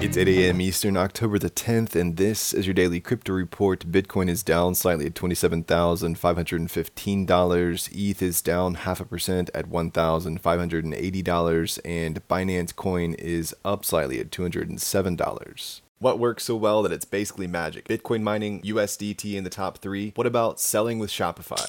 It's 8 a.m. Eastern, October the 10th, and this is your daily crypto report. Bitcoin is down slightly at $27,515. ETH is down half a percent at $1,580, and Binance Coin is up slightly at $207. What works so well that it's basically magic? Bitcoin mining, USDT in the top three. What about selling with Shopify?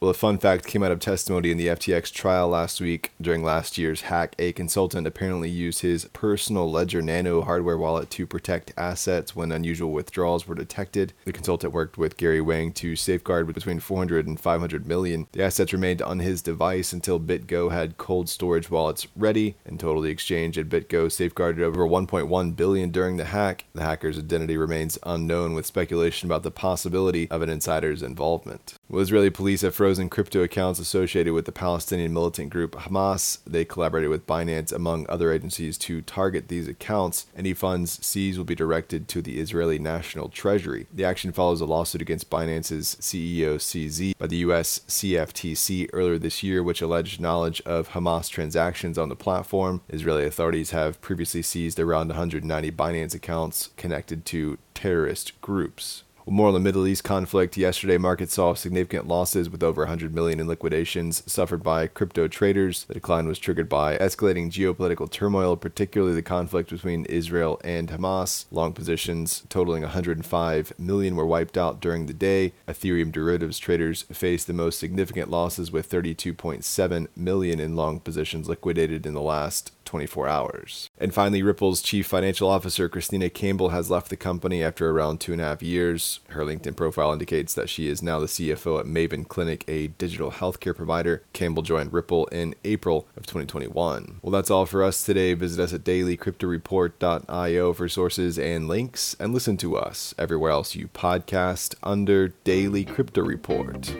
Well, a fun fact came out of testimony in the FTX trial last week. During last year's hack, a consultant apparently used his personal Ledger Nano hardware wallet to protect assets when unusual withdrawals were detected. The consultant worked with Gary Wang to safeguard between 400 and 500 million. The assets remained on his device until BitGo had cold storage wallets ready. In total, the exchange at BitGo safeguarded over 1.1 billion during the hack. The hacker's identity remains unknown, with speculation about the possibility of an insider's involvement. Israeli police have frozen crypto accounts associated with the Palestinian militant group Hamas. They collaborated with Binance, among other agencies, to target these accounts. Any funds seized will be directed to the Israeli National Treasury. The action follows a lawsuit against Binance's CEO CZ by the U.S. CFTC earlier this year, which alleged knowledge of Hamas transactions on the platform. Israeli authorities have previously seized around 190 Binance accounts connected to terrorist groups. More on the Middle East conflict. Yesterday, markets saw significant losses with over 100 million in liquidations suffered by crypto traders. The decline was triggered by escalating geopolitical turmoil, particularly the conflict between Israel and Hamas. Long positions totaling 105 million were wiped out during the day. Ethereum derivatives traders faced the most significant losses with 32.7 million in long positions liquidated in the last 24 hours. And finally, Ripple's chief financial officer, Kristina Campbell, has left the company after around two and a half years. Her LinkedIn profile indicates that she is now the CFO at Maven Clinic, a digital healthcare provider. Campbell joined Ripple in April of 2021. Well, that's all for us today. Visit us at dailycryptoreport.io for sources and links, and listen to us everywhere else you podcast under Daily Crypto Report.